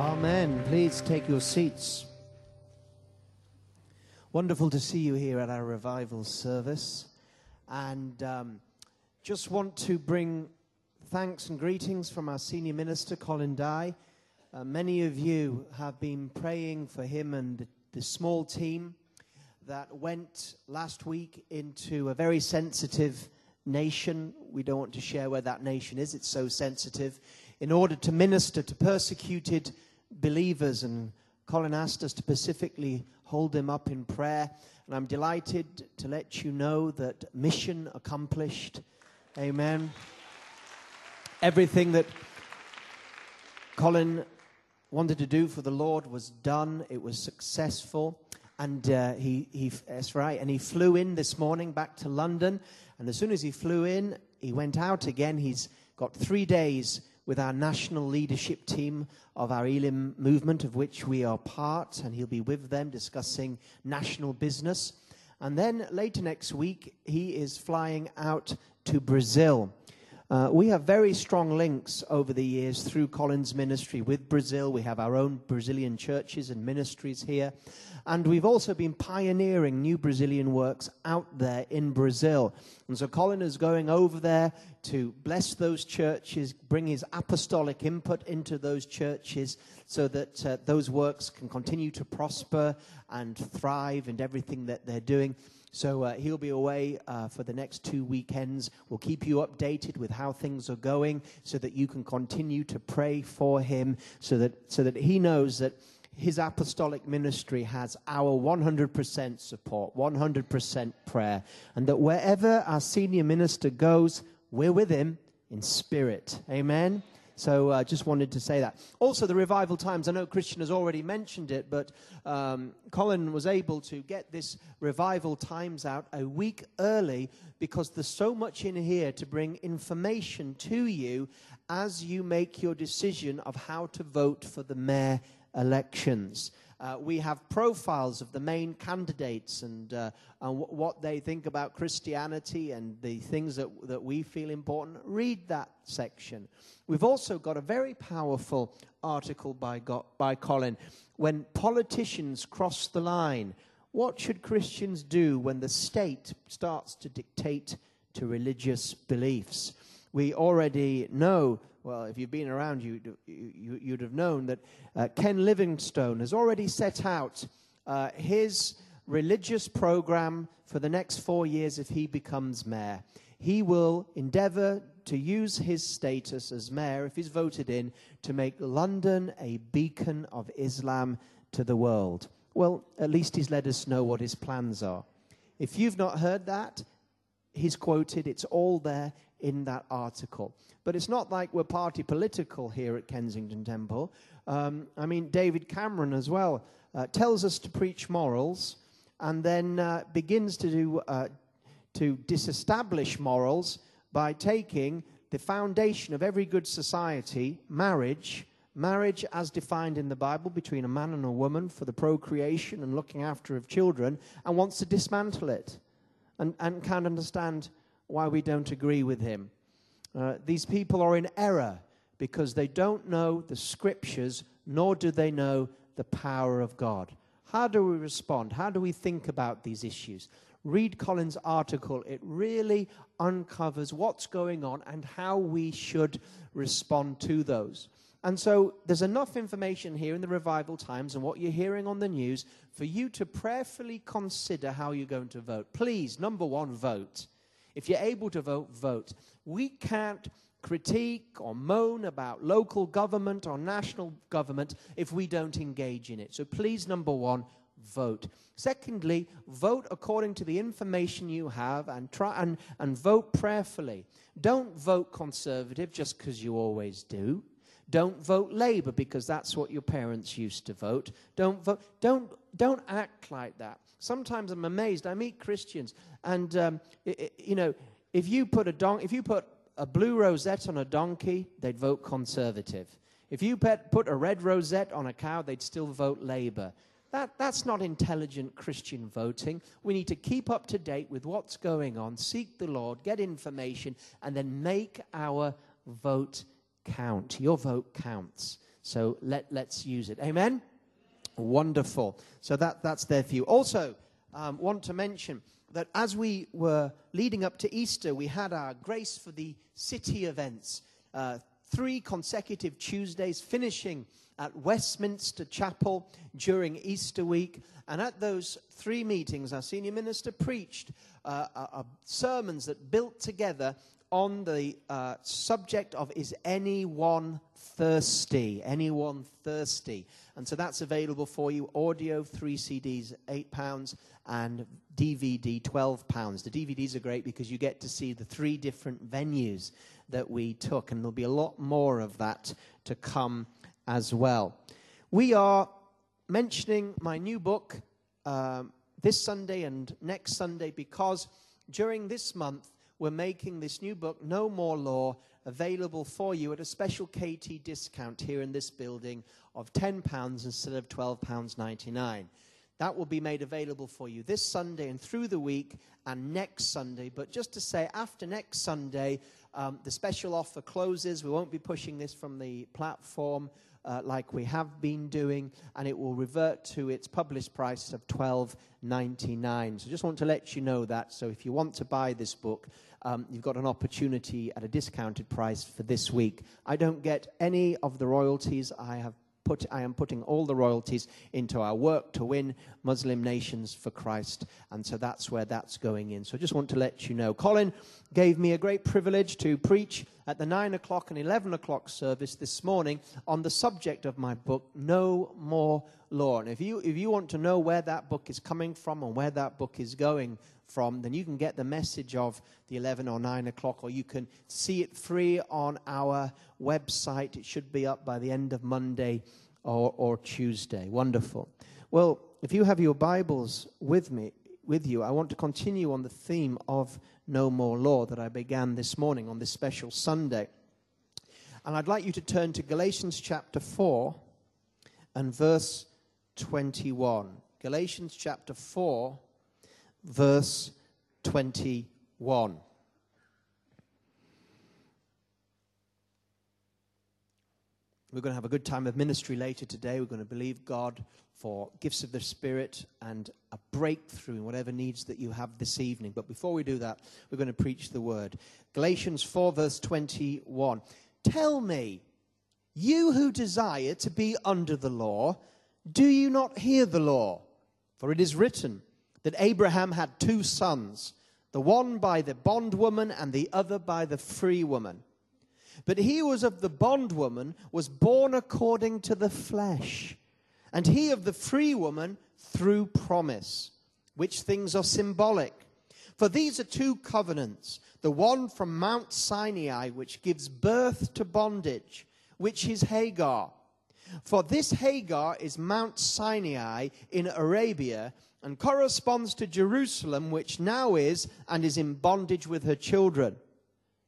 Amen. Please take your seats. Wonderful to see you here at our revival service. And um, just want to bring thanks and greetings from our senior minister, Colin Dye. Uh, many of you have been praying for him and the, the small team that went last week into a very sensitive nation. We don't want to share where that nation is, it's so sensitive in order to minister to persecuted believers. And Colin asked us to specifically hold them up in prayer. And I'm delighted to let you know that mission accomplished. Amen. Everything that Colin wanted to do for the Lord was done. It was successful. And uh, he, he, that's right. And he flew in this morning back to London. And as soon as he flew in, he went out again. He's got three days with our national leadership team of our Elim movement, of which we are part, and he'll be with them discussing national business. And then later next week, he is flying out to Brazil. Uh, we have very strong links over the years through Colin's ministry with Brazil. We have our own Brazilian churches and ministries here. And we've also been pioneering new Brazilian works out there in Brazil. And so Colin is going over there to bless those churches, bring his apostolic input into those churches so that uh, those works can continue to prosper and thrive and everything that they're doing. So uh, he'll be away uh, for the next two weekends. We'll keep you updated with how things are going so that you can continue to pray for him so that, so that he knows that his apostolic ministry has our 100% support, 100% prayer, and that wherever our senior minister goes, we're with him in spirit. Amen. So I uh, just wanted to say that. Also, the revival times, I know Christian has already mentioned it, but um, Colin was able to get this revival times out a week early because there's so much in here to bring information to you as you make your decision of how to vote for the mayor elections. Uh, we have profiles of the main candidates and, uh, and w- what they think about Christianity and the things that, that we feel important. Read that section. We've also got a very powerful article by, by Colin. When politicians cross the line, what should Christians do when the state starts to dictate to religious beliefs? We already know well, if you've been around, you'd, you, would have known that uh, Ken Livingstone has already set out uh, his religious program for the next four years if he becomes mayor. He will endeavor to use his status as mayor, if he's voted in, to make London a beacon of Islam to the world. Well, at least he's let us know what his plans are. If you've not heard that, he's quoted, it's all there in that article. But it's not like we're party political here at Kensington Temple. Um, I mean, David Cameron as well uh, tells us to preach morals and then uh, begins to, do, uh, to disestablish morals by taking the foundation of every good society, marriage, marriage as defined in the Bible between a man and a woman for the procreation and looking after of children, and wants to dismantle it and, and can't understand why we don't agree with him. Uh, these people are in error because they don't know the scriptures, nor do they know the power of God. How do we respond? How do we think about these issues? Read Colin's article. It really uncovers what's going on and how we should respond to those. And so there's enough information here in the revival times and what you're hearing on the news for you to prayerfully consider how you're going to vote. Please, number one, vote. If you're able to vote, vote. We can't critique or moan about local government or national government if we don't engage in it. So please, number one, vote. Secondly, vote according to the information you have and try and, and vote prayerfully. Don't vote conservative just because you always do. Don't vote Labour because that's what your parents used to vote. Don't vote. Don't don't act like that. Sometimes I'm amazed. I meet Christians, and um, it, it, you know, if you put a don- if you put a blue rosette on a donkey, they'd vote Conservative. If you put, put a red rosette on a cow, they'd still vote Labour. That, that's not intelligent Christian voting. We need to keep up to date with what's going on, seek the Lord, get information, and then make our vote count. Your vote counts. So let, let's use it. Amen? Wonderful. So that, that's for you. Also, um, want to mention that as we were leading up to Easter, we had our Grace for the City events. Uh, three consecutive Tuesdays, finishing at Westminster Chapel during Easter week. And at those three meetings, our senior minister preached uh, uh sermons that built together on the uh, subject of is anyone thirsty? Anyone thirsty? And so that's available for you. Audio, three CDs, eight pounds, and DVD, twelve pounds. The DVDs are great because you get to see the three different venues that we took, and there'll be a lot more of that to come as well. We are mentioning my new book um, this Sunday and next Sunday because during this month we're making this new book, No More Law, available for you at a special KT discount here in this building of £10 instead of £12.99. That will be made available for you this Sunday and through the week and next Sunday. But just to say, after next Sunday, um, the special offer closes. We won't be pushing this from the platform uh, like we have been doing, and it will revert to its published price of $12.99. So just want to let you know that. So if you want to buy this book, um, you've got an opportunity at a discounted price for this week. I don't get any of the royalties. I have Put, I am putting all the royalties into our work to win Muslim nations for Christ. And so that's where that's going in. So I just want to let you know. Colin gave me a great privilege to preach at the 9 o'clock and 11 o'clock service this morning on the subject of my book, No More Law. And if you, if you want to know where that book is coming from and where that book is going from, then you can get the message of the 11 or 9 o'clock, or you can see it free on our website. It should be up by the end of Monday or, or Tuesday. Wonderful. Well, if you have your Bibles with me, with you, I want to continue on the theme of no more law that I began this morning on this special Sunday. And I'd like you to turn to Galatians chapter 4 and verse 21. Galatians chapter 4 verse 21. We're going to have a good time of ministry later today. We're going to believe God for gifts of the Spirit and a breakthrough in whatever needs that you have this evening. But before we do that, we're going to preach the word. Galatians 4, verse 21. Tell me, you who desire to be under the law, do you not hear the law? For it is written, that Abraham had two sons, the one by the bondwoman and the other by the free woman. But he who was of the bondwoman was born according to the flesh, and he of the free woman through promise, which things are symbolic. For these are two covenants the one from Mount Sinai, which gives birth to bondage, which is Hagar. For this Hagar is Mount Sinai in Arabia and corresponds to Jerusalem, which now is and is in bondage with her children.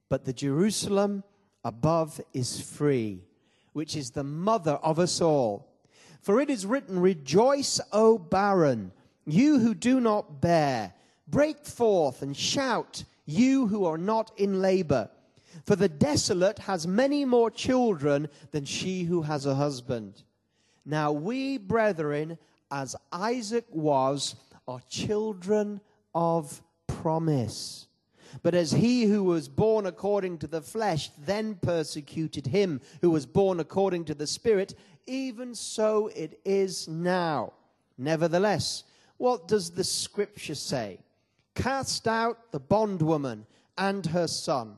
But the Jerusalem above is free, which is the mother of us all. For it is written, Rejoice, O barren, you who do not bear. Break forth and shout, you who are not in labor. For the desolate has many more children than she who has a husband. Now we, brethren, as Isaac was, are children of promise. But as he who was born according to the flesh then persecuted him who was born according to the Spirit, even so it is now. Nevertheless, what does the scripture say? Cast out the bondwoman and her son.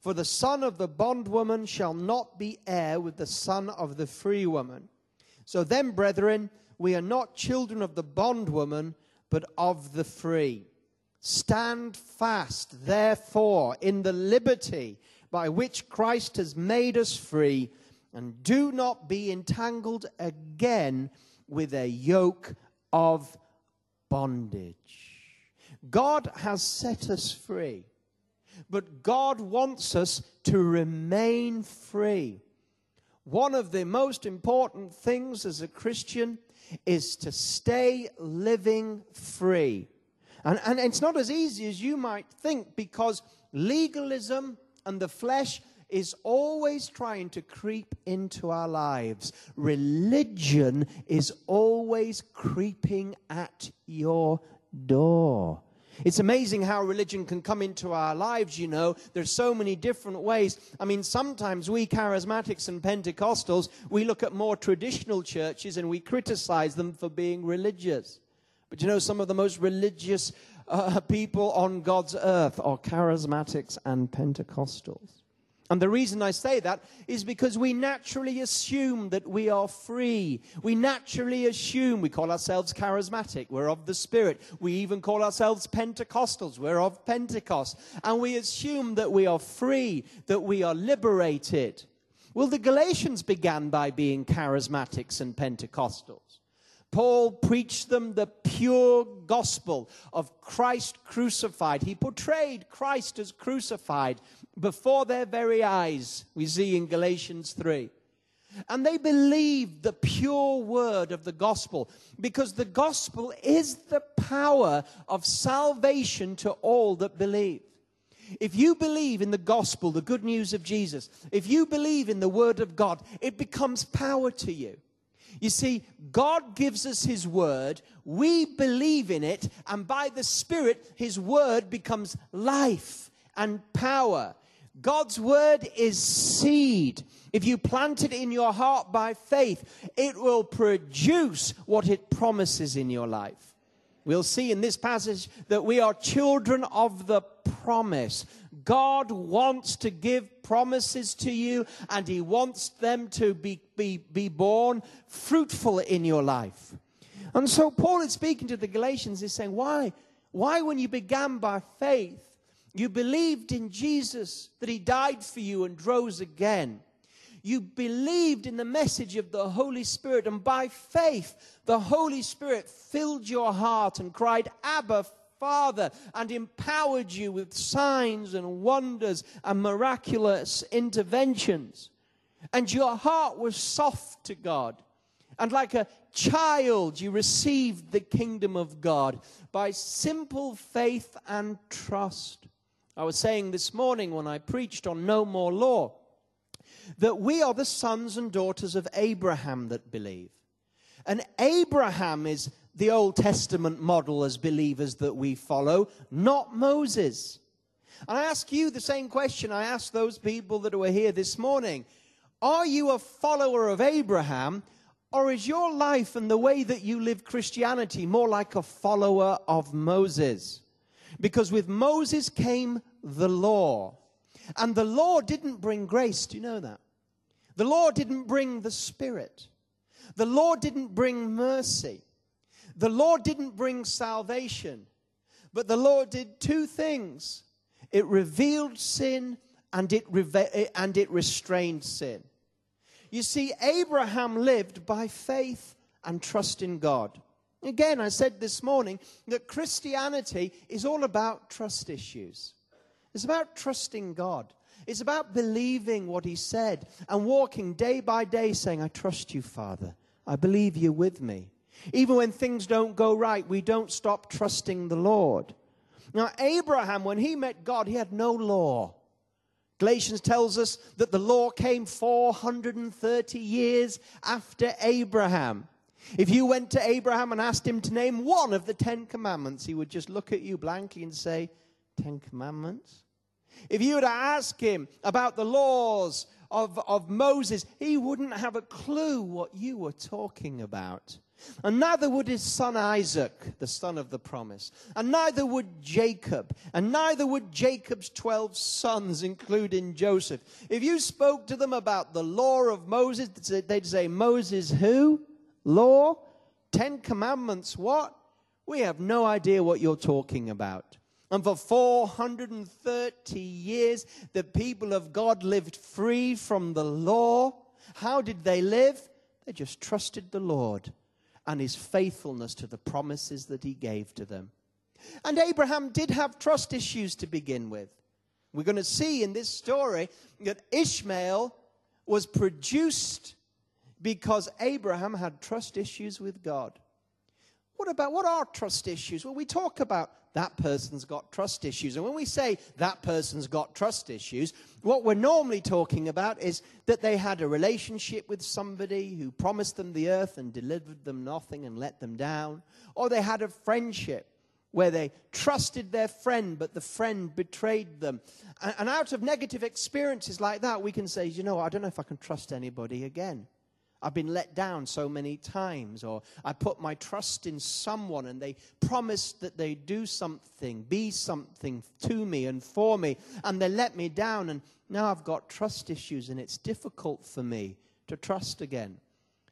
For the son of the bondwoman shall not be heir with the son of the free woman. So then, brethren, we are not children of the bondwoman, but of the free. Stand fast, therefore, in the liberty by which Christ has made us free, and do not be entangled again with a yoke of bondage. God has set us free, but God wants us to remain free. One of the most important things as a Christian is to stay living free. And, and it's not as easy as you might think because legalism and the flesh is always trying to creep into our lives. Religion is always creeping at your door. It's amazing how religion can come into our lives, you know. There's so many different ways. I mean, sometimes we charismatics and Pentecostals, we look at more traditional churches and we criticize them for being religious. But you know, some of the most religious uh, people on God's earth are charismatics and Pentecostals. And the reason I say that is because we naturally assume that we are free. We naturally assume we call ourselves charismatic. We're of the Spirit. We even call ourselves Pentecostals. We're of Pentecost. And we assume that we are free, that we are liberated. Well, the Galatians began by being charismatics and Pentecostals. Paul preached them the pure gospel of Christ crucified. He portrayed Christ as crucified before their very eyes, we see in Galatians 3. And they believed the pure word of the gospel because the gospel is the power of salvation to all that believe. If you believe in the gospel, the good news of Jesus, if you believe in the word of God, it becomes power to you. You see, God gives us His word, we believe in it, and by the Spirit, His word becomes life and power. God's word is seed. If you plant it in your heart by faith, it will produce what it promises in your life. We'll see in this passage that we are children of the promise. God wants to give promises to you and He wants them to be, be, be born fruitful in your life. And so Paul is speaking to the Galatians, he's saying, Why? Why, when you began by faith, you believed in Jesus, that he died for you and rose again. You believed in the message of the Holy Spirit, and by faith, the Holy Spirit filled your heart and cried, Abba, Father, and empowered you with signs and wonders and miraculous interventions. And your heart was soft to God. And like a child, you received the kingdom of God by simple faith and trust. I was saying this morning when I preached on No More Law that we are the sons and daughters of Abraham that believe. And Abraham is the Old Testament model as believers that we follow, not Moses. And I ask you the same question I asked those people that were here this morning. Are you a follower of Abraham, or is your life and the way that you live Christianity more like a follower of Moses? Because with Moses came the law. And the law didn't bring grace. Do you know that? The law didn't bring the Spirit. The law didn't bring mercy. The law didn't bring salvation. But the law did two things it revealed sin and it, reve- and it restrained sin. You see, Abraham lived by faith and trust in God. Again, I said this morning that Christianity is all about trust issues. It's about trusting God. It's about believing what He said and walking day by day saying, I trust you, Father. I believe you're with me. Even when things don't go right, we don't stop trusting the Lord. Now, Abraham, when he met God, he had no law. Galatians tells us that the law came 430 years after Abraham. If you went to Abraham and asked him to name one of the Ten Commandments, he would just look at you blankly and say, Ten Commandments? If you were to ask him about the laws of, of Moses, he wouldn't have a clue what you were talking about. And neither would his son Isaac, the son of the promise. And neither would Jacob. And neither would Jacob's 12 sons, including Joseph. If you spoke to them about the law of Moses, they'd say, Moses who? Law? Ten commandments? What? We have no idea what you're talking about. And for 430 years, the people of God lived free from the law. How did they live? They just trusted the Lord and his faithfulness to the promises that he gave to them. And Abraham did have trust issues to begin with. We're going to see in this story that Ishmael was produced because Abraham had trust issues with God. What about what are trust issues? Well, we talk about that person's got trust issues. And when we say that person's got trust issues, what we're normally talking about is that they had a relationship with somebody who promised them the earth and delivered them nothing and let them down, or they had a friendship where they trusted their friend, but the friend betrayed them. And, out of negative experiences like that, we can say, you know, I don't know if I can trust anybody again. I've been let down so many times, or I put my trust in someone and they promised that they'd do something, be something to me and for me, and they let me down, and now I've got trust issues, and it's difficult for me to trust again.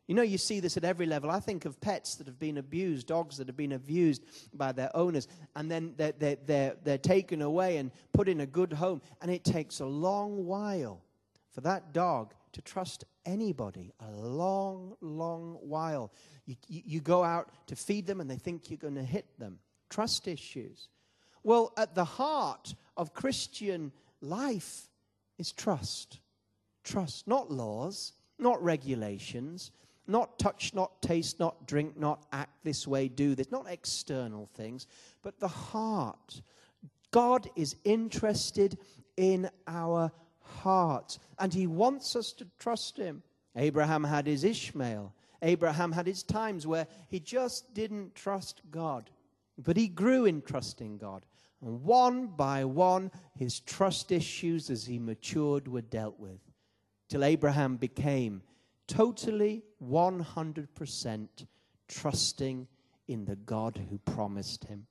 You know, you see this at every level. I think of pets that have been abused, dogs that have been abused by their owners, and then they're, they're, they're, they're taken away and put in a good home. And it takes a long while for that dog to trust anybody. A long, long while. You, you, you go out to feed them and they think you're going to hit them. Trust issues. Well, at the heart of Christian life is trust. Trust, not laws, not regulations, not touch, not taste, not drink, not act this way, do this, not external things, but the heart. God is interested in our heart. And he wants us to trust him. Abraham had his Ishmael. Abraham had his times where he just didn't trust God. But he grew in trusting God. And one by one, his trust issues as he matured were dealt with. Till Abraham became totally 100% trusting in the God who promised him.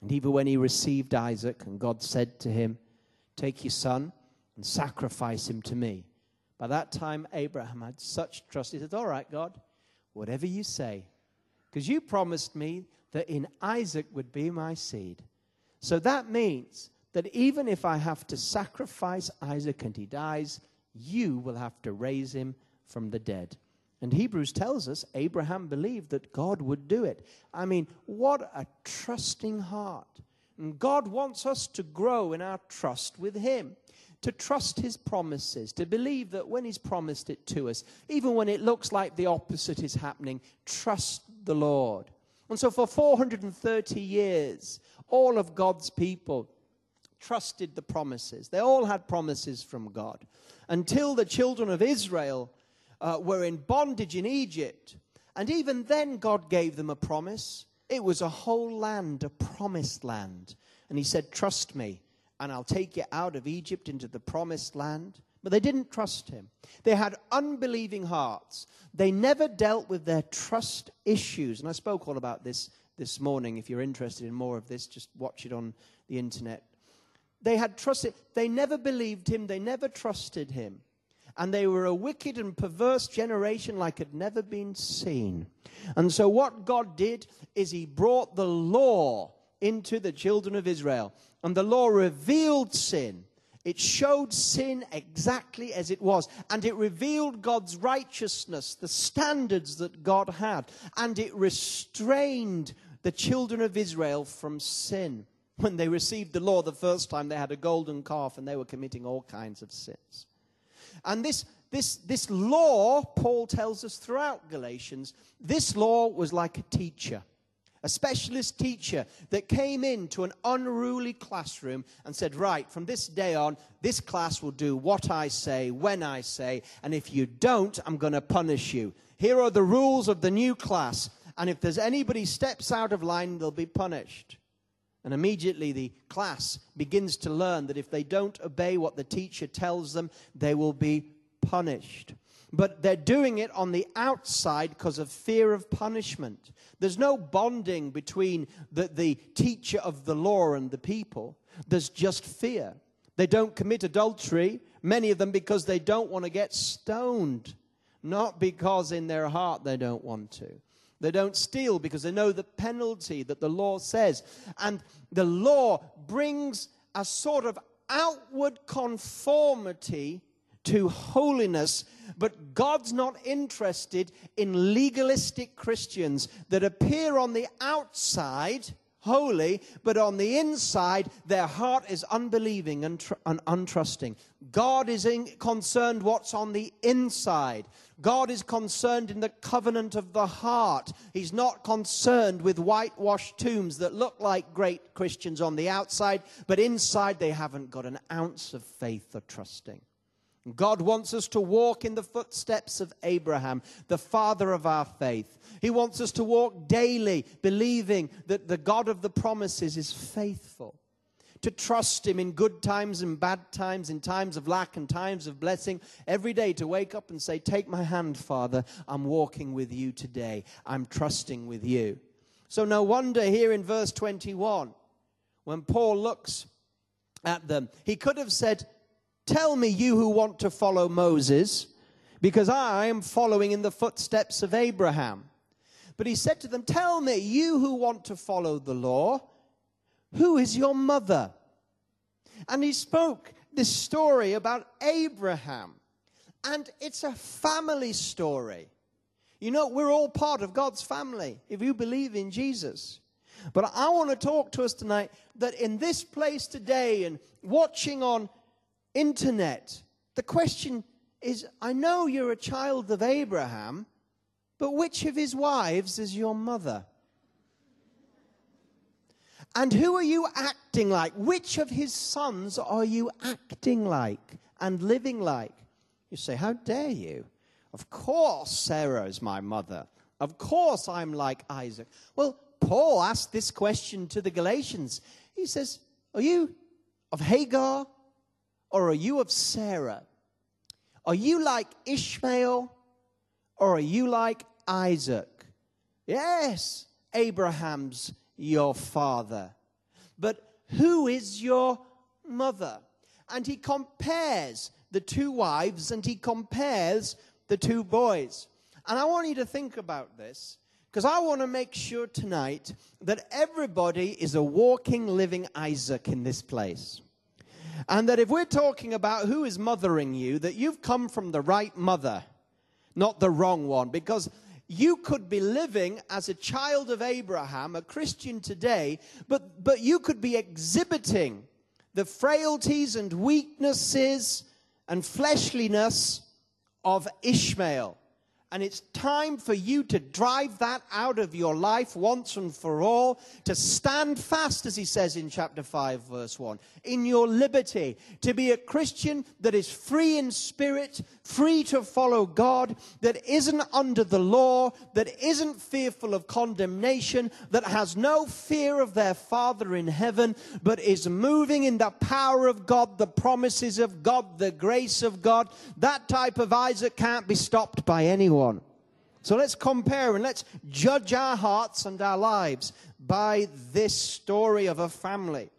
And even when he received Isaac, and God said to him, Take your son, and sacrifice him to me. By that time, Abraham had such trust. He said, All right, God, whatever you say, because you promised me that in Isaac would be my seed. So that means that even if I have to sacrifice Isaac and he dies, you will have to raise him from the dead. And Hebrews tells us Abraham believed that God would do it. I mean, what a trusting heart. And God wants us to grow in our trust with him to trust his promises, to believe that when he's promised it to us, even when it looks like the opposite is happening, trust the Lord. And so for 430 years, all of God's people trusted the promises. They all had promises from God until the children of Israel uh, were in bondage in Egypt. And even then, God gave them a promise. It was a whole land, a promised land. And He said, Trust me and I'll take you out of Egypt into the promised land. But they didn't trust him. They had unbelieving hearts. They never dealt with their trust issues. And I spoke all about this this morning. If you're interested in more of this, just watch it on the internet. They had trusted, they never believed him, they never trusted him. And they were a wicked and perverse generation like had never been seen. And so, what God did is He brought the law into the children of Israel. And the law revealed sin. It showed sin exactly as it was. And it revealed God's righteousness, the standards that God had. And it restrained the children of Israel from sin. When they received the law the first time, they had a golden calf and they were committing all kinds of sins. And this, this, this law, Paul tells us throughout Galatians, this law was like a teacher a specialist teacher that came into an unruly classroom and said, Right, from this day on, this class will do what I say, when I say, and if you don't, I'm going to punish you. Here are the rules of the new class, and if there's anybody steps out of line, they'll be punished. And immediately the class begins to learn that if they don't obey what the teacher tells them, they will be punished but they're doing it on the outside because of fear of punishment. There's no bonding between the, the teacher of the law and the people, there's just fear. They don't commit adultery, many of them because they don't want to get stoned, not because in their heart they don't want to. They don't steal because they know the penalty that the law says. And the law brings a sort of outward conformity to holiness, but God's not interested in legalistic Christians that appear on the outside holy, but on the inside, their heart is unbelieving and, tr- and untrusting. God is in- concerned what's on the inside. God is concerned in the covenant of the heart. He's not concerned with whitewashed tombs that look like great Christians on the outside, but inside they haven't got an ounce of faith or trusting. God wants us to walk in the footsteps of Abraham, the father of our faith. He wants us to walk daily, believing that the God of the promises is faithful to trust Him in good times and bad times, in times of lack and times of blessing, every day to wake up and say, Take my hand, Father. I'm walking with you today. I'm trusting with you. So, no wonder here in verse 21, when Paul looks at them, he could have said, Tell me, you who want to follow Moses, because I am following in the footsteps of Abraham. But he said to them, Tell me, you who want to follow the law, who is your mother? And he spoke this story about Abraham. And it's a family story. You know, we're all part of God's family if you believe in Jesus. But I want to talk to us tonight that in this place today and watching on internet, the question is I know you're a child of Abraham, but which of his wives is your mother? And who are you acting like? Which of his sons are you acting like and living like? You say, How dare you? Of course, Sarah is my mother. Of course, I'm like Isaac. Well, Paul asked this question to the Galatians. He says, Are you of Hagar or are you of Sarah? Are you like Ishmael or are you like Isaac? Yes, Abraham's your father. But who is your mother? And he compares the two wives and he compares the two boys. And I want you to think about this because I want to make sure tonight that everybody is a walking, living Isaac in this place. And that if we're talking about who is mothering you, that you've come from the right mother, not the wrong one. Because you could be living as a child of Abraham, a Christian today, but, but you could be exhibiting the frailties and weaknesses and fleshliness of Ishmael. And it's time for you to drive that out of your life once and for all, to stand fast, as he says in chapter 5, verse 1, in your liberty, to be a Christian that is free in spirit, free to follow God, that isn't under the law, that isn't fearful of condemnation, that has no fear of their Father in heaven, but is moving in the power of God, the promises of God, the grace of God. That type of Isaac can't be stopped by anyone. So let's compare and let's judge our hearts and our lives by this story of a family.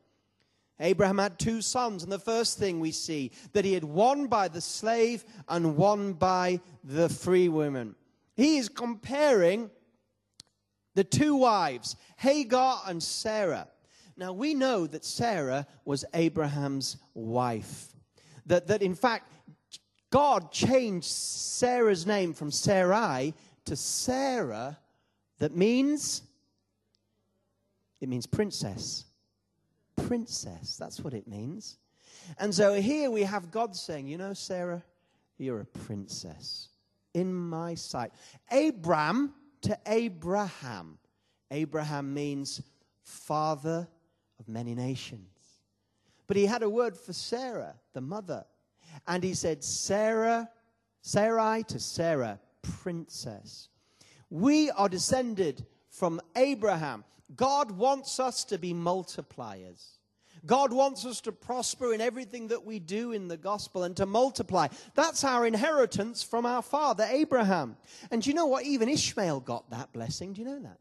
Abraham had two sons, and the first thing we see that he had one by the slave and one by the free woman. He is comparing the two wives, Hagar and Sarah. Now we know that Sarah was Abraham's wife. That, that in fact, God changed Sarah's name from Sarai to Sarah that means it means princess. Princess, that's what it means. And so here we have God saying, You know, Sarah, you're a princess in my sight. Abram to Abraham. Abraham means father of many nations. But he had a word for Sarah, the mother. And he said, Sarah, Sarai to Sarah, princess. We are descended from Abraham. God wants us to be multipliers. God wants us to prosper in everything that we do in the gospel and to multiply. That's our inheritance from our father Abraham. And do you know what? Even Ishmael got that blessing. Do you know that?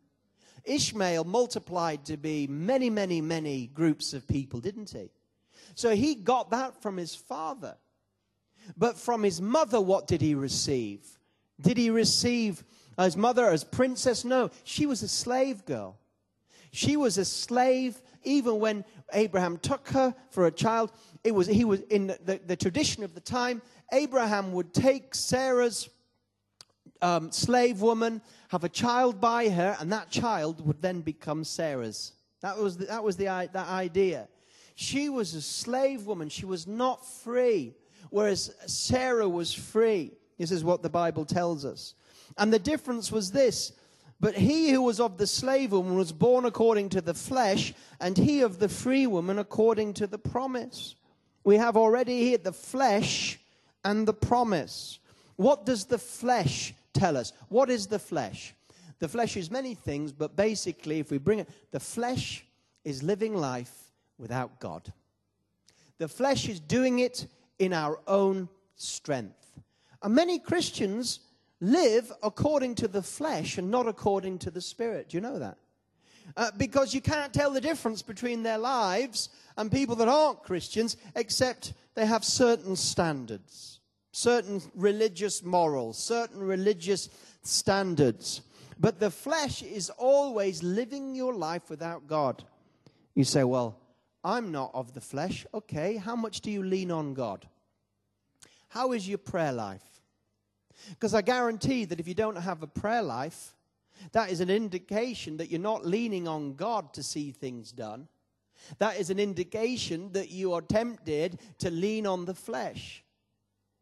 Ishmael multiplied to be many, many, many groups of people, didn't he? So he got that from his father. But from his mother, what did he receive? Did he receive his mother as princess? No, she was a slave girl. She was a slave even when Abraham took her for a child. It was he was in the, the tradition of the time. Abraham would take Sarah's um, slave woman, have a child by her, and that child would then become Sarah's That was the, that was the that idea. She was a slave woman. She was not free, whereas Sarah was free. This is what the Bible tells us. And the difference was this but he who was of the slave woman was born according to the flesh, and he of the free woman according to the promise. We have already here the flesh and the promise. What does the flesh tell us? What is the flesh? The flesh is many things, but basically, if we bring it, the flesh is living life without God. The flesh is doing it in our own strength. And many Christians live according to the flesh and not according to the spirit. Do you know that? Uh, because you can't tell the difference between their lives and people that aren't Christians, except they have certain standards, certain religious morals, certain religious standards. But the flesh is always living your life without God. You say, Well, I'm not of the flesh. Okay, how much do you lean on God? How is your prayer life? Because I guarantee that if you don't have a prayer life, that is an indication that you're not leaning on God to see things done. That is an indication that you are tempted to lean on the flesh.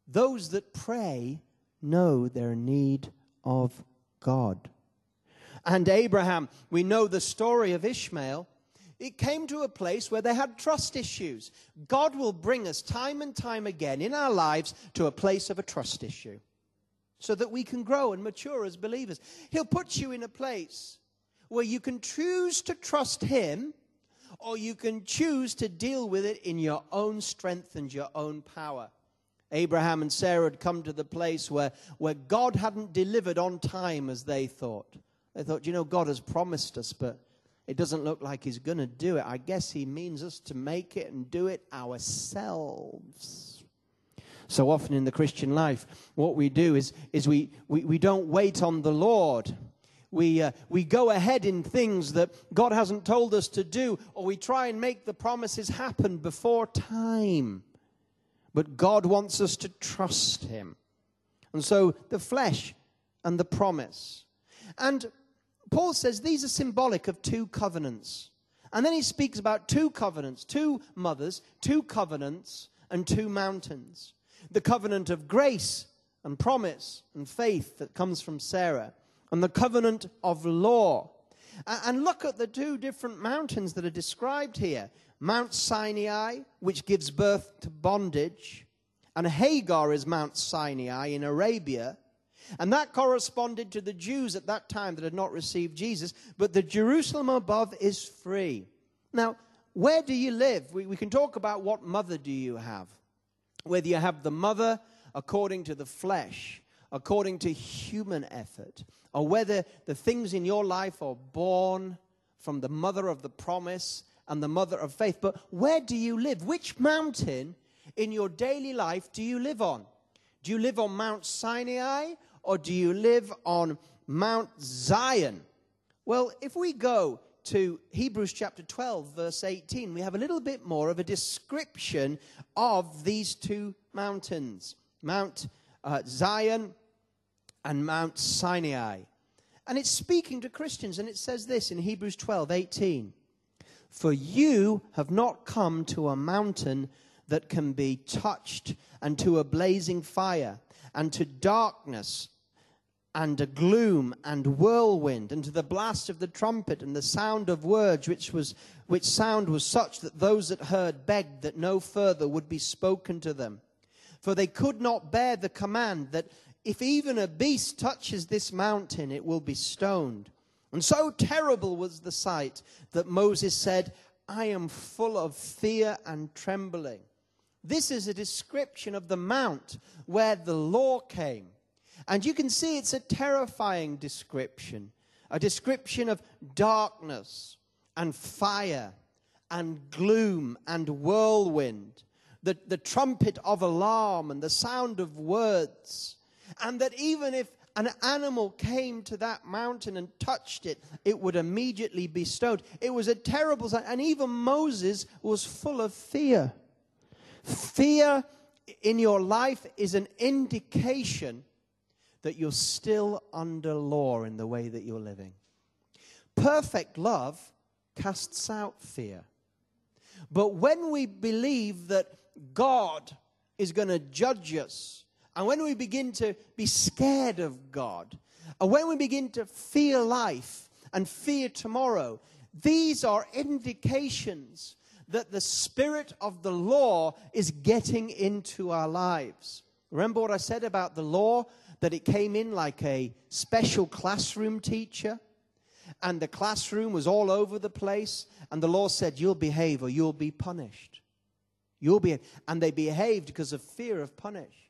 Those that pray know their need of God. And Abraham, we know the story of Ishmael. It came to a place where they had trust issues. God will bring us time and time again in our lives to a place of a trust issue so that we can grow and mature as believers. He'll put you in a place where you can choose to trust Him or you can choose to deal with it in your own strength and your own power. Abraham and Sarah had come to the place where, where God hadn't delivered on time as they thought. They thought, you know, God has promised us, but it doesn't look like He's going to do it. I guess He means us to make it and do it ourselves. So often in the Christian life, what we do is, is we, we, we don't wait on the Lord. We, uh, we go ahead in things that God hasn't told us to do, or we try and make the promises happen before time. But God wants us to trust Him. And so the flesh and the promise. And Paul says these are symbolic of two covenants. And then he speaks about two covenants, two mothers, two covenants, and two mountains the covenant of grace and promise and faith that comes from Sarah, and the covenant of law. And look at the two different mountains that are described here Mount Sinai, which gives birth to bondage, and Hagar is Mount Sinai in Arabia. And that corresponded to the Jews at that time that had not received Jesus, but the Jerusalem above is free. Now, where do you live? We, we can talk about what mother do you have whether you have the mother according to the flesh, according to human effort, or whether the things in your life are born from the mother of the promise and the mother of faith. But where do you live? Which mountain in your daily life do you live on? Do you live on Mount Sinai or do you live on Mount Zion? Well, if we go to Hebrews chapter 12, verse 18, we have a little bit more of a description of these two mountains Mount uh, Zion and Mount Sinai. And it's speaking to Christians, and it says this in Hebrews 12, 18. For you have not come to a mountain that can be touched, and to a blazing fire, and to darkness and a gloom and whirlwind and to the blast of the trumpet and the sound of words which was which sound was such that those that heard begged that no further would be spoken to them. For they could not bear the command that if even a beast touches this mountain it will be stoned. And so terrible was the sight that Moses said I am full of fear and trembling. This is a description of the mount where the law came and you can see it's a terrifying description a description of darkness and fire and gloom and whirlwind, the, the trumpet of alarm and the sound of words. And that even if an animal came to that mountain and touched it, it would immediately be stoned. It was a terrible sight. And even Moses was full of fear. Fear in your life is an indication that you're still under law in the way that you're living. Perfect love casts out fear. But when we believe that God is going to judge us, and when we begin to be scared of God, and when we begin to fear life and fear tomorrow, these are indications that the spirit of the law is getting into our lives. Remember what I said about the law? That it came in like a special classroom teacher, and the classroom was all over the place, and the law said, You'll behave or you'll be punished. You'll be, and they behaved because of fear of punish.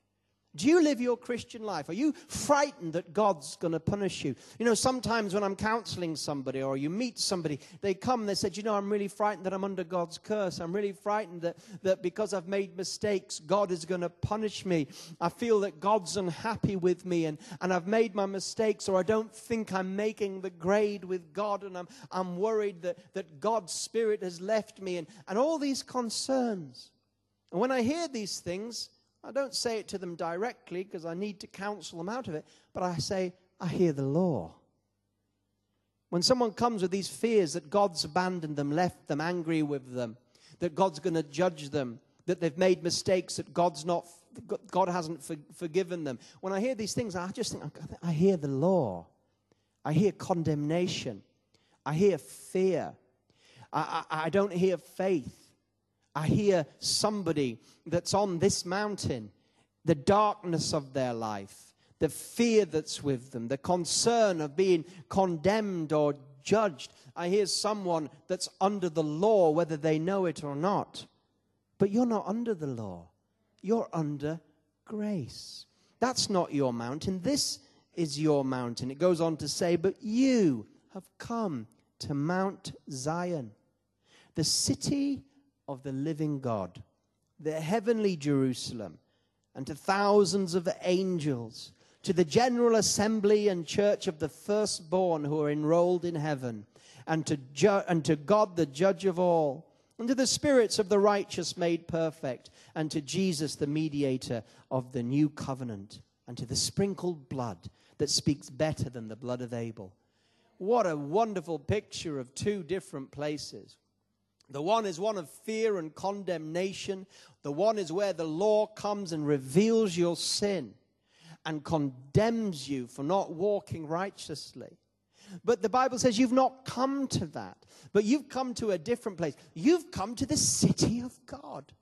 Do you live your Christian life? Are you frightened that God's going to punish you? You know, sometimes when I'm counseling somebody or you meet somebody, they come they said, You know, I'm really frightened that I'm under God's curse. I'm really frightened that, that because I've made mistakes, God is going to punish me. I feel that God's unhappy with me and, and I've made my mistakes or I don't think I'm making the grade with God and I'm, I'm worried that, that God's Spirit has left me and, and all these concerns. And when I hear these things, I don't say it to them directly because I need to counsel them out of it, but I say, I hear the law. When someone comes with these fears that God's abandoned them, left them, angry with them, that God's going to judge them, that they've made mistakes, that God's not, God hasn't for, forgiven them. When I hear these things, I just think, I hear the law. I hear condemnation. I hear fear. I, I, I don't hear faith. I hear somebody that's on this mountain, the darkness of their life, the fear that's with them, the concern of being condemned or judged. I hear someone that's under the law, whether they know it or not. But you're not under the law, you're under grace. That's not your mountain. This is your mountain. It goes on to say, But you have come to Mount Zion, the city of the living God, the heavenly Jerusalem, and to thousands of angels, to the general assembly and church of the firstborn who are enrolled in heaven, and to, ju- and to God, the judge of all, and to the spirits of the righteous made perfect, and to Jesus, the mediator of the new covenant, and to the sprinkled blood that speaks better than the blood of Abel. What a wonderful picture of two different places. The one is one of fear and condemnation. The one is where the law comes and reveals your sin and condemns you for not walking righteously. But the Bible says you've not come to that, but you've come to a different place. You've come to the city of God.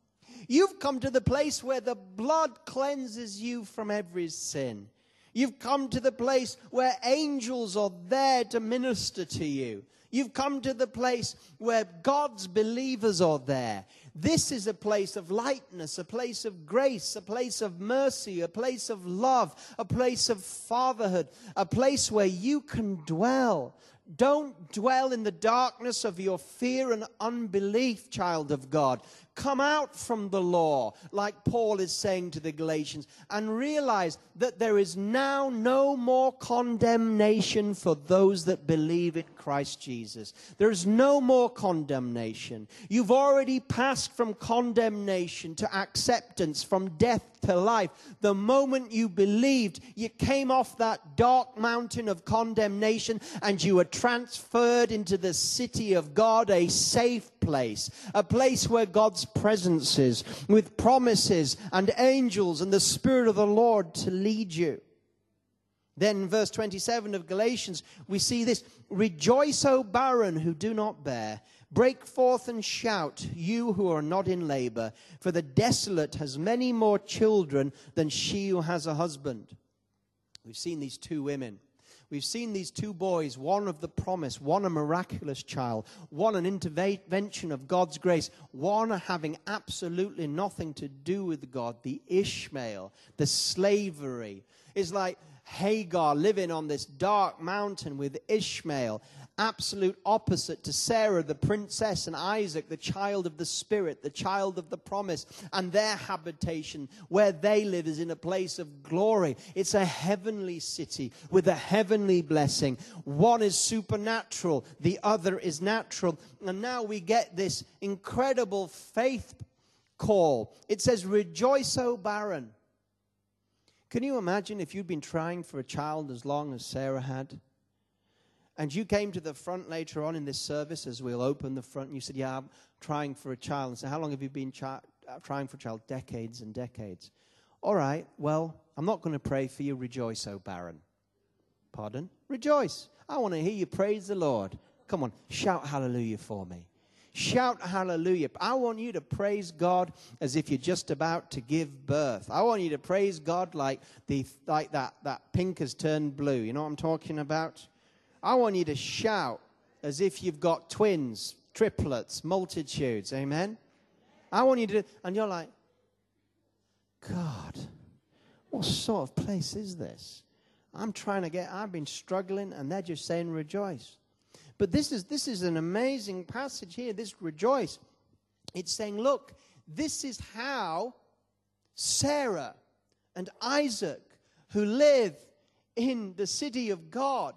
You've come to the place where the blood cleanses you from every sin. You've come to the place where angels are there to minister to you. You've come to the place where God's believers are there. This is a place of lightness, a place of grace, a place of mercy, a place of love, a place of fatherhood, a place where you can dwell. Don't dwell in the darkness of your fear and unbelief, child of God. Come out from the law, like Paul is saying to the Galatians, and realize that there is now no more condemnation for those that believe in Christ Jesus. There is no more condemnation. You've already passed from condemnation to acceptance, from death to life. The moment you believed, you came off that dark mountain of condemnation and you were transferred into the city of God, a safe place, a place where God's presence is, with promises and angels and the Spirit of the Lord to lead you. Then, verse 27 of Galatians, we see this Rejoice, O barren who do not bear. Break forth and shout, you who are not in labor, for the desolate has many more children than she who has a husband. We've seen these two women We've seen these two boys, one of the promise, one a miraculous child, one an intervention of God's grace, one having absolutely nothing to do with God, the Ishmael, the slavery. is like Hagar living on this dark mountain with Ishmael absolute opposite to Sarah, the princess, and Isaac, the child of the Spirit, the child of the promise, and their habitation, where they live, is in a place of glory. It's a heavenly city with a heavenly blessing. One is supernatural, the other is natural. And now we get this incredible faith call. It says, Rejoice, O barren. Can you imagine if you'd been trying for a child as long as Sarah had? And you came to the front later on in this service as we'll open the front, and you said, Yeah, I'm trying for a child. And so, how long have you been chi- uh, trying for a child? Decades and decades. All right, well, I'm not going to pray for you. Rejoice, O barren. Pardon? Rejoice. I want to hear you praise the Lord. Come on, shout hallelujah for me. Shout hallelujah. I want you to praise God as if you're just about to give birth. I want you to praise God like, the, like that, that pink has turned blue. You know what I'm talking about? I want you to shout as if you've got twins, triplets, multitudes. Amen? I want you to, and you're like, God, what sort of place is this? I'm trying to get, I've been struggling, and they're just saying rejoice. But this is, this is an amazing passage here, this rejoice. It's saying, look, this is how Sarah and Isaac, who live in the city of God,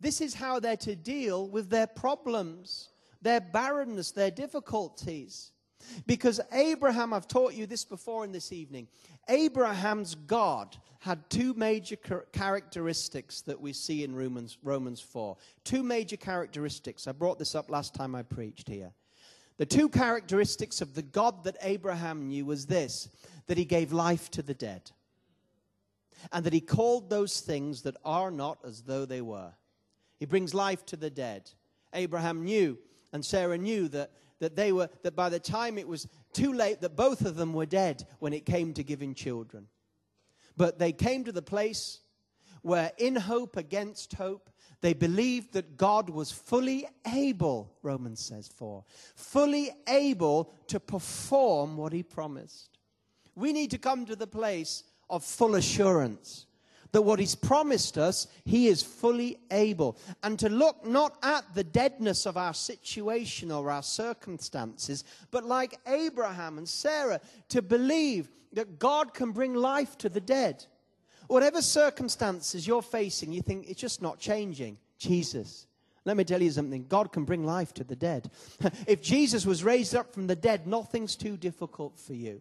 this is how they're to deal with their problems, their barrenness, their difficulties. Because Abraham, I've taught you this before in this evening, Abraham's God had two major characteristics that we see in Romans, Romans 4. Two major characteristics. I brought this up last time I preached here. The two characteristics of the God that Abraham knew was this that he gave life to the dead, and that he called those things that are not as though they were. He brings life to the dead. Abraham knew, and Sarah knew that that they were that by the time it was too late that both of them were dead when it came to giving children but they came to the place where in hope against hope they believed that God was fully able, Romans says 4, fully able to perform what he promised. We need to come to the place of full assurance that what he's promised us, he is fully able. And to look not at the deadness of our situation or our circumstances, but like Abraham and Sarah, to believe that God can bring life to the dead. Whatever circumstances you're facing, you think it's just not changing. Jesus. Let me tell you something God can bring life to the dead. if Jesus was raised up from the dead, nothing's too difficult for you.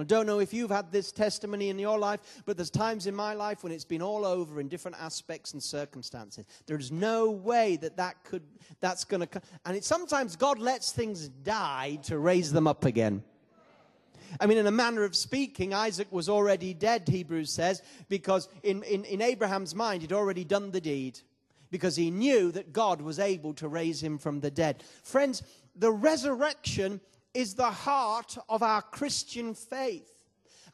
I don't know if you've had this testimony in your life, but there's times in my life when it's been all over in different aspects and circumstances. There's no way that that could, that's going to come. And it, sometimes God lets things die to raise them up again. I mean, in a manner of speaking, Isaac was already dead, Hebrews says, because in, in, in Abraham's mind, he'd already done the deed, because he knew that God was able to raise him from the dead. Friends, the resurrection is the heart of our Christian faith.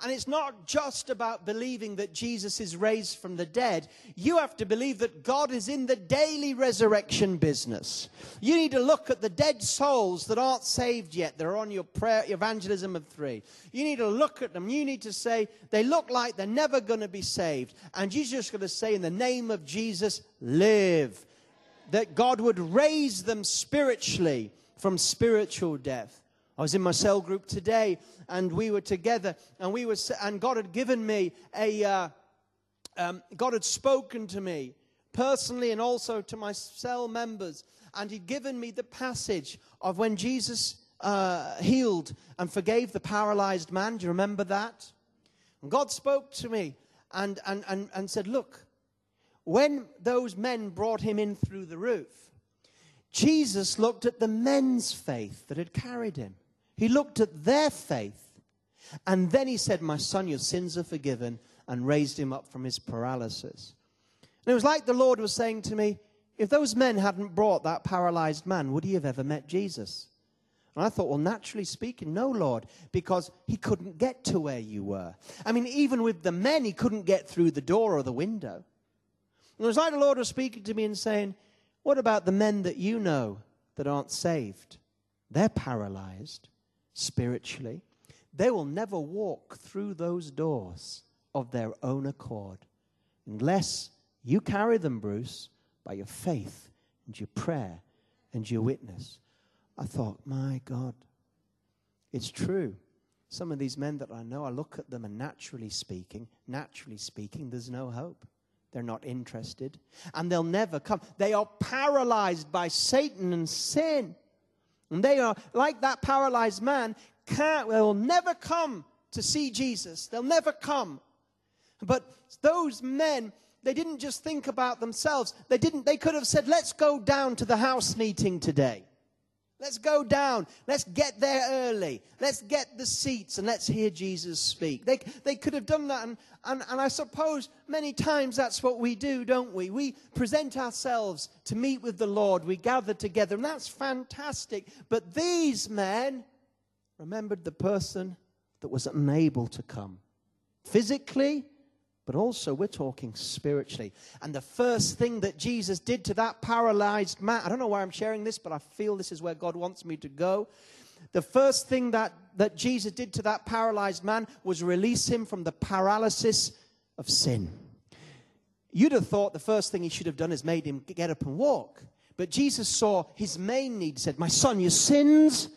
And it's not just about believing that Jesus is raised from the dead. You have to believe that God is in the daily resurrection business. You need to look at the dead souls that aren't saved yet. They're on your prayer evangelism of three. You need to look at them. You need to say, they look like they're never going to be saved. And you're just going to say, in the name of Jesus, live. That God would raise them spiritually from spiritual death. I was in my cell group today, and we were together, and we were, and God had given me a, uh, um, God had spoken to me personally, and also to my cell members, and He'd given me the passage of when Jesus uh, healed and forgave the paralyzed man. Do you remember that? And God spoke to me and, and, and, and said, Look, when those men brought him in through the roof, Jesus looked at the men's faith that had carried him. He looked at their faith and then he said, My son, your sins are forgiven, and raised him up from his paralysis. And it was like the Lord was saying to me, If those men hadn't brought that paralyzed man, would he have ever met Jesus? And I thought, well, naturally speaking, no, Lord, because he couldn't get to where you were. I mean, even with the men, he couldn't get through the door or the window. And it was like the Lord was speaking to me and saying, What about the men that you know that aren't saved? They're paralyzed spiritually, they will never walk through those doors of their own accord unless you carry them, Bruce, by your faith and your prayer and your witness. I thought, my God, it's true. Some of these men that I know, I look at them and naturally speaking, naturally speaking, there's no hope. They're not interested. And they'll never come. They are paralyzed by Satan and sin. And they are like that paralyzed man, can't, they'll never come to see Jesus. They'll never come. But those men, They didn't just think about themselves. They didn't they could have said, "Let's go down to the house meeting today." Let's go down. Let's get there early. Let's get the seats and let's hear Jesus speak. They, they could have done that. And, and, and I suppose many times that's what we do, don't we? We present ourselves to meet with the Lord. We gather together, and that's fantastic. But these men remembered the person that was unable to come physically but also we're talking spiritually. And the first thing that Jesus did to that paralyzed man, I don't know why I'm sharing this, but I feel this is where God wants me to go. The first thing that, that Jesus did to that paralyzed man was release him from the paralysis of sin. You'd have thought the first thing he should have done is made him get up and walk. But Jesus saw his main need, said, My son, your sins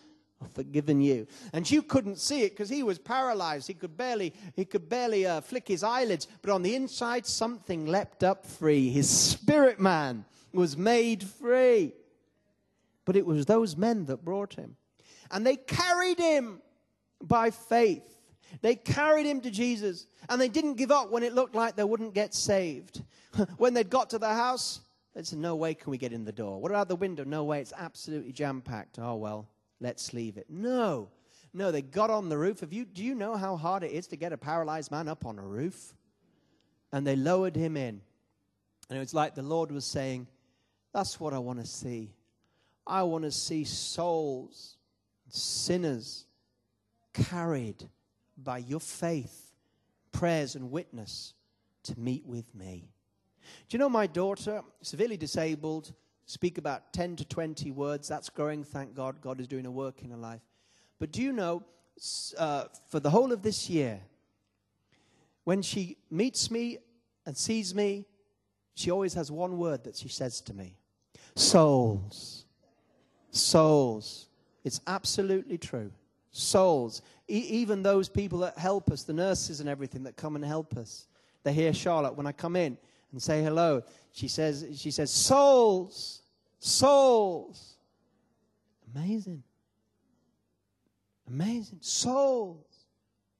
I've forgiven you. And you couldn't see it because he was paralyzed. He could barely, he could barely uh, flick his eyelids. But on the inside, something leapt up free. His spirit man was made free. But it was those men that brought him. And they carried him by faith. They carried him to Jesus. And they didn't give up when it looked like they wouldn't get saved. when they'd got to the house, they said, No way can we get in the door. What about the window? No way, it's absolutely jam packed. Oh, well let's leave it. No. No, they got on the roof. Have you, do you know how hard it is to get a paralyzed man up on a roof? And they lowered him in. And it was like the Lord was saying, That's what I want to see. I want to see souls, sinners, carried by your faith, prayers, and witness to meet with me. Do you know my daughter, severely disabled, speak about 10 to 20 words. That's growing, thank God. God is doing a work in her life. But do you know, uh, for the whole of this year, when she meets me and sees me, she always has one word that she says to me souls. Souls. It's absolutely true. Souls. E- even those people that help us, the nurses and everything that come and help us. They hear Charlotte when I come in and say hello. She says, she says, souls, souls. Amazing. Amazing. Souls.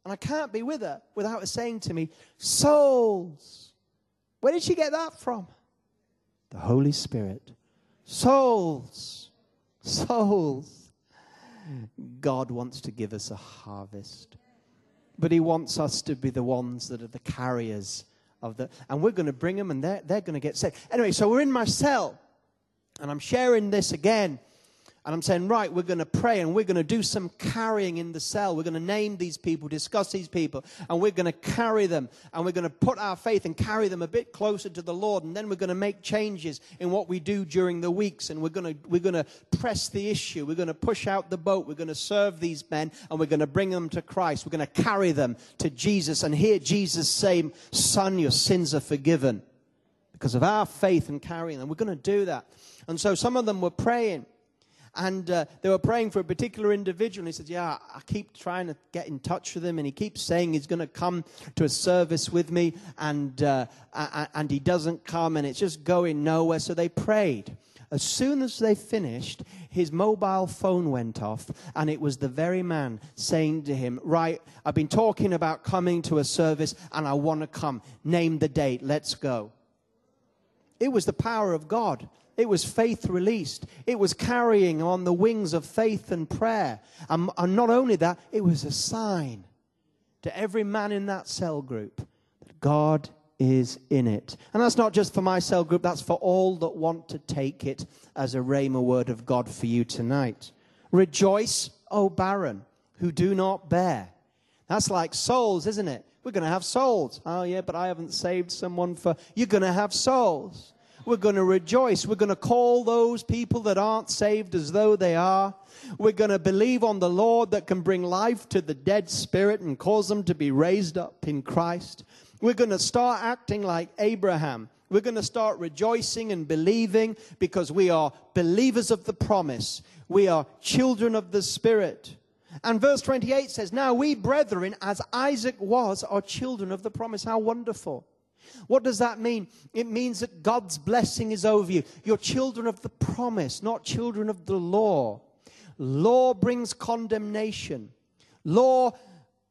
And I can't be with her without her saying to me, souls. Where did she get that from? The Holy Spirit. Souls. Souls. God wants to give us a harvest. But He wants us to be the ones that are the carriers of the, and we're going to bring them and they're, they're going to get saved. Anyway, so we're in my cell and I'm sharing this again and I'm saying, right, we're going to pray and we're going to do some carrying in the cell. We're going to name these people, discuss these people, and we're going to carry them. And we're going to put our faith and carry them a bit closer to the Lord. And then we're going to make changes in what we do during the weeks. And we're going to, we're going to press the issue. We're going to push out the boat. We're going to serve these men and we're going to bring them to Christ. We're going to carry them to Jesus and hear Jesus say, Son, your sins are forgiven. Because of our faith and carrying them. We're going to do that. And so some of them were praying and uh, they were praying for a particular individual. And he said, Yeah, I keep trying to get in touch with him. And he keeps saying he's going to come to a service with me. And, uh, and he doesn't come. And it's just going nowhere. So they prayed. As soon as they finished, his mobile phone went off, and it was the very man saying to him, Right, I've been talking about coming to a service, and I want to come. Name the date. Let's go. It was the power of God. It was faith released. It was carrying on the wings of faith and prayer. And, and not only that, it was a sign to every man in that cell group that God is in it. And that's not just for my cell group, that's for all that want to take it as a rhema word of God for you tonight. Rejoice, O barren, who do not bear. That's like souls, isn't it? We're going to have souls. Oh, yeah, but I haven't saved someone for. You're going to have souls. We're going to rejoice. We're going to call those people that aren't saved as though they are. We're going to believe on the Lord that can bring life to the dead spirit and cause them to be raised up in Christ. We're going to start acting like Abraham. We're going to start rejoicing and believing because we are believers of the promise. We are children of the Spirit. And verse 28 says, Now we, brethren, as Isaac was, are children of the promise. How wonderful. What does that mean? It means that God's blessing is over you. You're children of the promise, not children of the law. Law brings condemnation. Law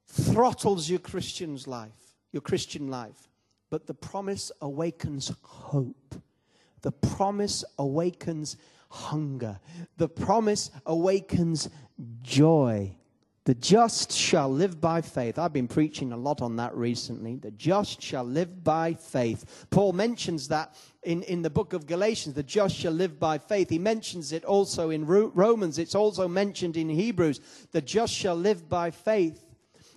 throttles your Christian's life, your Christian life. but the promise awakens hope. The promise awakens hunger. The promise awakens joy. The just shall live by faith. I've been preaching a lot on that recently. The just shall live by faith. Paul mentions that in, in the book of Galatians. The just shall live by faith. He mentions it also in Romans. It's also mentioned in Hebrews. The just shall live by faith.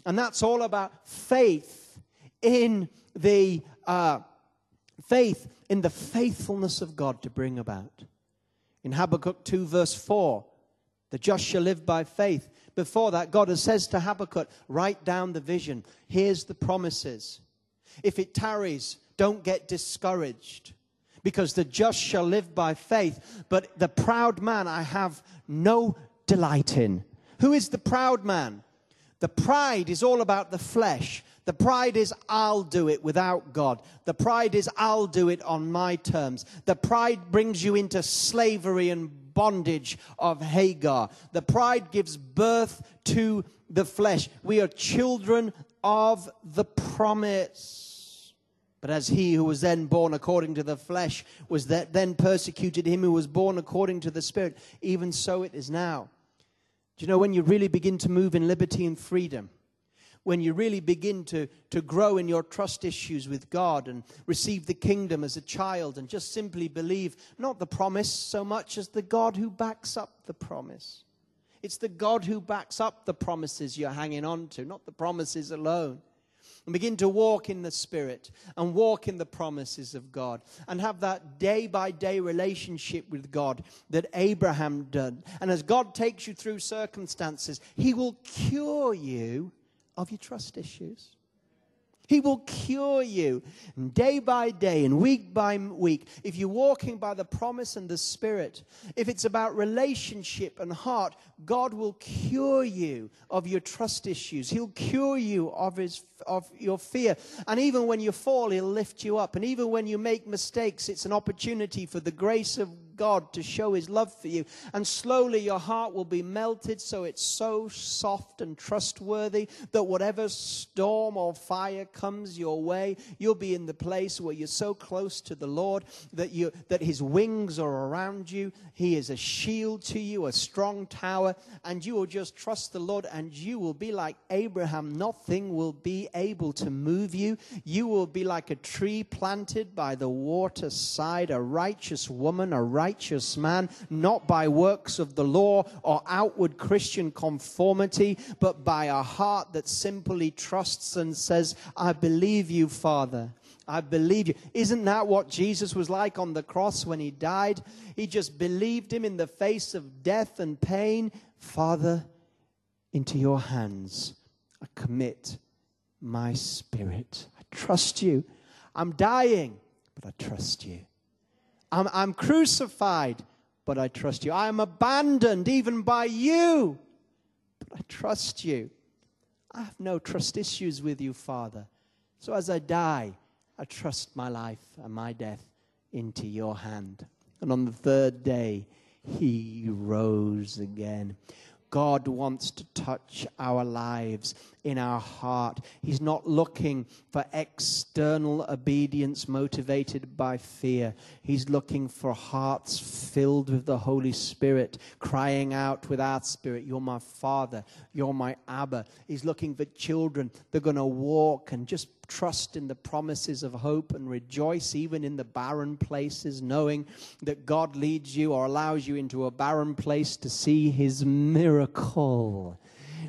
And that's all about faith in the uh, faith in the faithfulness of God to bring about. In Habakkuk 2, verse 4, the just shall live by faith. Before that, God says to Habakkuk, write down the vision. Here's the promises. If it tarries, don't get discouraged, because the just shall live by faith. But the proud man I have no delight in. Who is the proud man? The pride is all about the flesh. The pride is, I'll do it without God. The pride is, I'll do it on my terms. The pride brings you into slavery and bondage of Hagar. The pride gives birth to the flesh. We are children of the promise. But as he who was then born according to the flesh was that then persecuted him who was born according to the spirit, even so it is now. Do you know when you really begin to move in liberty and freedom? When you really begin to, to grow in your trust issues with God and receive the kingdom as a child and just simply believe not the promise so much as the God who backs up the promise. It's the God who backs up the promises you're hanging on to, not the promises alone and begin to walk in the Spirit and walk in the promises of God and have that day by day relationship with God that Abraham did. And as God takes you through circumstances, He will cure you of your trust issues. He will cure you day by day and week by week. If you're walking by the promise and the Spirit, if it's about relationship and heart, God will cure you of your trust issues. He'll cure you of, his, of your fear. And even when you fall, He'll lift you up. And even when you make mistakes, it's an opportunity for the grace of God to show his love for you. And slowly your heart will be melted so it's so soft and trustworthy that whatever storm or fire comes your way, you'll be in the place where you're so close to the Lord that you that his wings are around you. He is a shield to you, a strong tower, and you will just trust the Lord and you will be like Abraham. Nothing will be able to move you. You will be like a tree planted by the waterside, a righteous woman, a righteous man, not by works of the law or outward Christian conformity, but by a heart that simply trusts and says, I believe you, Father. I believe you. Isn't that what Jesus was like on the cross when he died? He just believed him in the face of death and pain. Father, into your hands I commit my spirit. I trust you. I'm dying, but I trust you. I'm, I'm crucified, but I trust you. I am abandoned even by you, but I trust you. I have no trust issues with you, Father. So as I die, I trust my life and my death into your hand. And on the third day, he rose again. God wants to touch our lives in our heart. He's not looking for external obedience motivated by fear. He's looking for hearts filled with the Holy Spirit, crying out with our spirit, You're my Father, you're my Abba. He's looking for children that are going to walk and just trust in the promises of hope and rejoice even in the barren places, knowing that God leads you or allows you into a barren place to see his miracle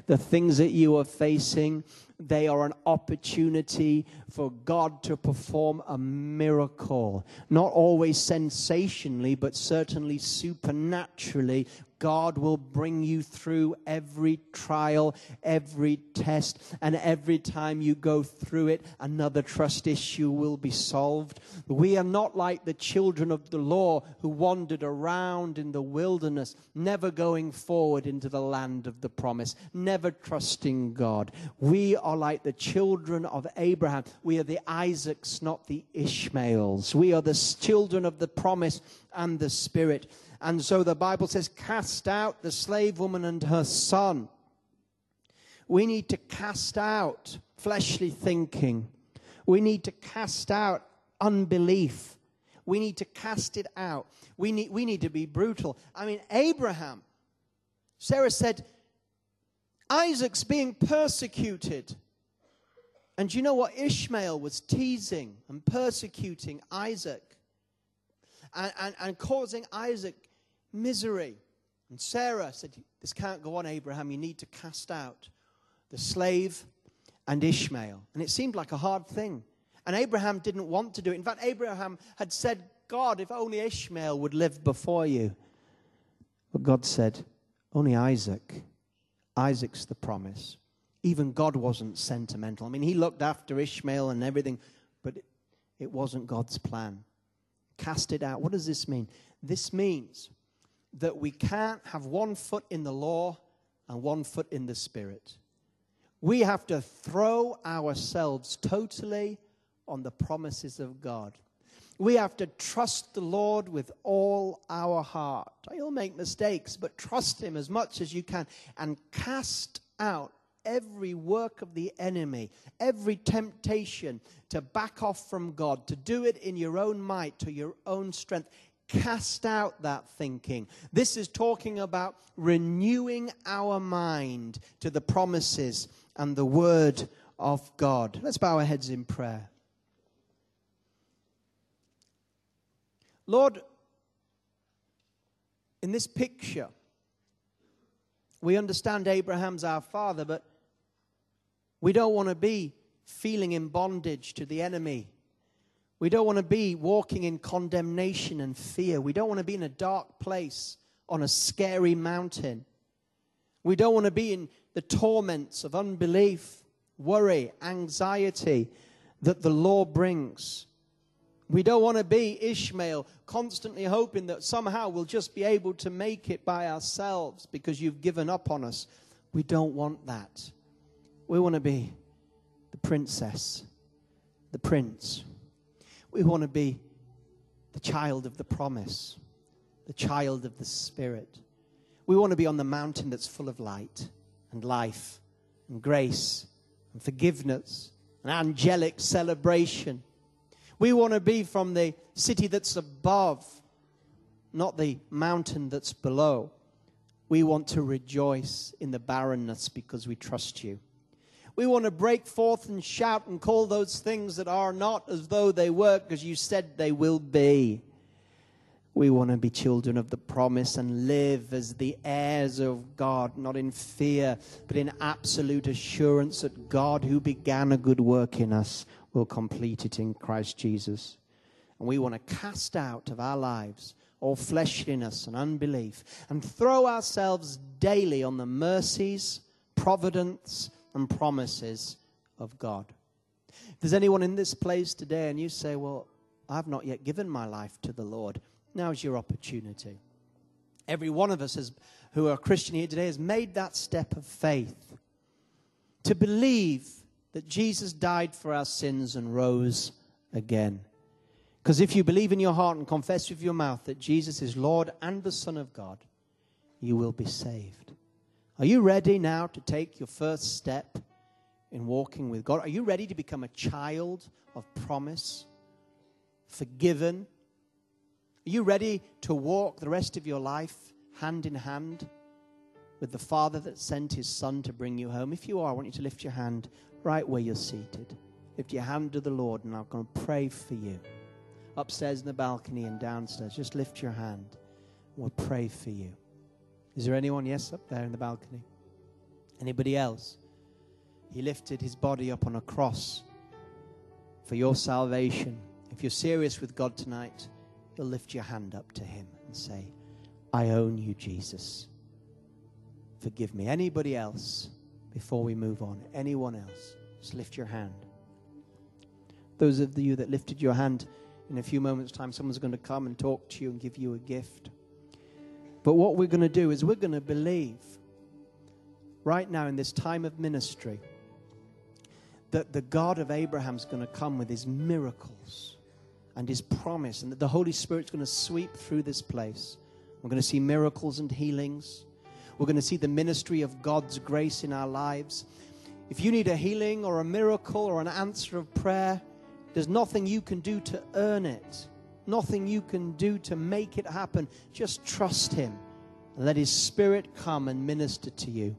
the things that you are facing, they are an opportunity for God to perform a miracle. Not always sensationally, but certainly supernaturally God will bring you through every trial, every test, and every time you go through it, another trust issue will be solved. We are not like the children of the law who wandered around in the wilderness, never going forward into the land of the promise, never trusting God. We are like the children of Abraham. We are the Isaacs, not the Ishmaels. We are the children of the promise and the Spirit. And so the Bible says, cast out the slave woman and her son. We need to cast out fleshly thinking. We need to cast out unbelief. We need to cast it out. We need, we need to be brutal. I mean, Abraham, Sarah said, Isaac's being persecuted. And you know what? Ishmael was teasing and persecuting Isaac and, and, and causing Isaac misery. And Sarah said, This can't go on, Abraham. You need to cast out the slave and Ishmael. And it seemed like a hard thing. And Abraham didn't want to do it. In fact, Abraham had said, God, if only Ishmael would live before you. But God said, Only Isaac. Isaac's the promise. Even God wasn't sentimental. I mean, he looked after Ishmael and everything, but it, wasn't God's plan. Cast it out. What does this mean? This means that we can't have one foot in the law and one foot in the spirit. We have to throw ourselves totally on the promises of God. We have to trust the Lord with all our heart. You'll make mistakes, but trust Him as much as you can and cast out every work of the enemy, every temptation to back off from God, to do it in your own might, to your own strength. Cast out that thinking. This is talking about renewing our mind to the promises and the word of God. Let's bow our heads in prayer. Lord, in this picture, we understand Abraham's our father, but we don't want to be feeling in bondage to the enemy we don't want to be walking in condemnation and fear. We don't want to be in a dark place on a scary mountain. We don't want to be in the torments of unbelief, worry, anxiety that the law brings. We don't want to be Ishmael, constantly hoping that somehow we'll just be able to make it by ourselves because you've given up on us. We don't want that. We want to be the princess, the prince. We want to be the child of the promise, the child of the Spirit. We want to be on the mountain that's full of light and life and grace and forgiveness and angelic celebration. We want to be from the city that's above, not the mountain that's below. We want to rejoice in the barrenness because we trust you. We want to break forth and shout and call those things that are not as though they were because you said they will be. We want to be children of the promise and live as the heirs of God, not in fear, but in absolute assurance that God, who began a good work in us, will complete it in Christ Jesus. And we want to cast out of our lives all fleshliness and unbelief and throw ourselves daily on the mercies, providence, and promises of God. If there's anyone in this place today and you say, Well, I've not yet given my life to the Lord, now's your opportunity. Every one of us has, who are Christian here today has made that step of faith to believe that Jesus died for our sins and rose again. Because if you believe in your heart and confess with your mouth that Jesus is Lord and the Son of God, you will be saved. Are you ready now to take your first step in walking with God? Are you ready to become a child of promise, forgiven? Are you ready to walk the rest of your life hand in hand with the Father that sent his Son to bring you home? If you are, I want you to lift your hand right where you're seated. Lift your hand to the Lord, and I'm going to pray for you. Upstairs in the balcony and downstairs, just lift your hand. We'll pray for you. Is there anyone? Yes, up there in the balcony. Anybody else? He lifted his body up on a cross for your salvation. If you're serious with God tonight, you'll lift your hand up to him and say, I own you, Jesus. Forgive me. Anybody else before we move on? Anyone else? Just lift your hand. Those of you that lifted your hand, in a few moments' time, someone's going to come and talk to you and give you a gift. But what we're going to do is we're going to believe right now in this time of ministry that the God of Abraham's going to come with his miracles and his promise, and that the Holy Spirit's going to sweep through this place. We're going to see miracles and healings. We're going to see the ministry of God's grace in our lives. If you need a healing or a miracle or an answer of prayer, There's nothing you can do to earn it, nothing you can do to make it happen. Just trust Him and let His Spirit come and minister to you.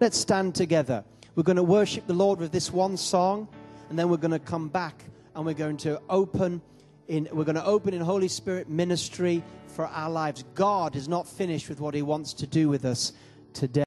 Let's stand together. We're going to worship the Lord with this one song, and then we're going to come back and we're going to open in we're going to open in Holy Spirit ministry for our lives. God is not finished with what He wants to do with us today.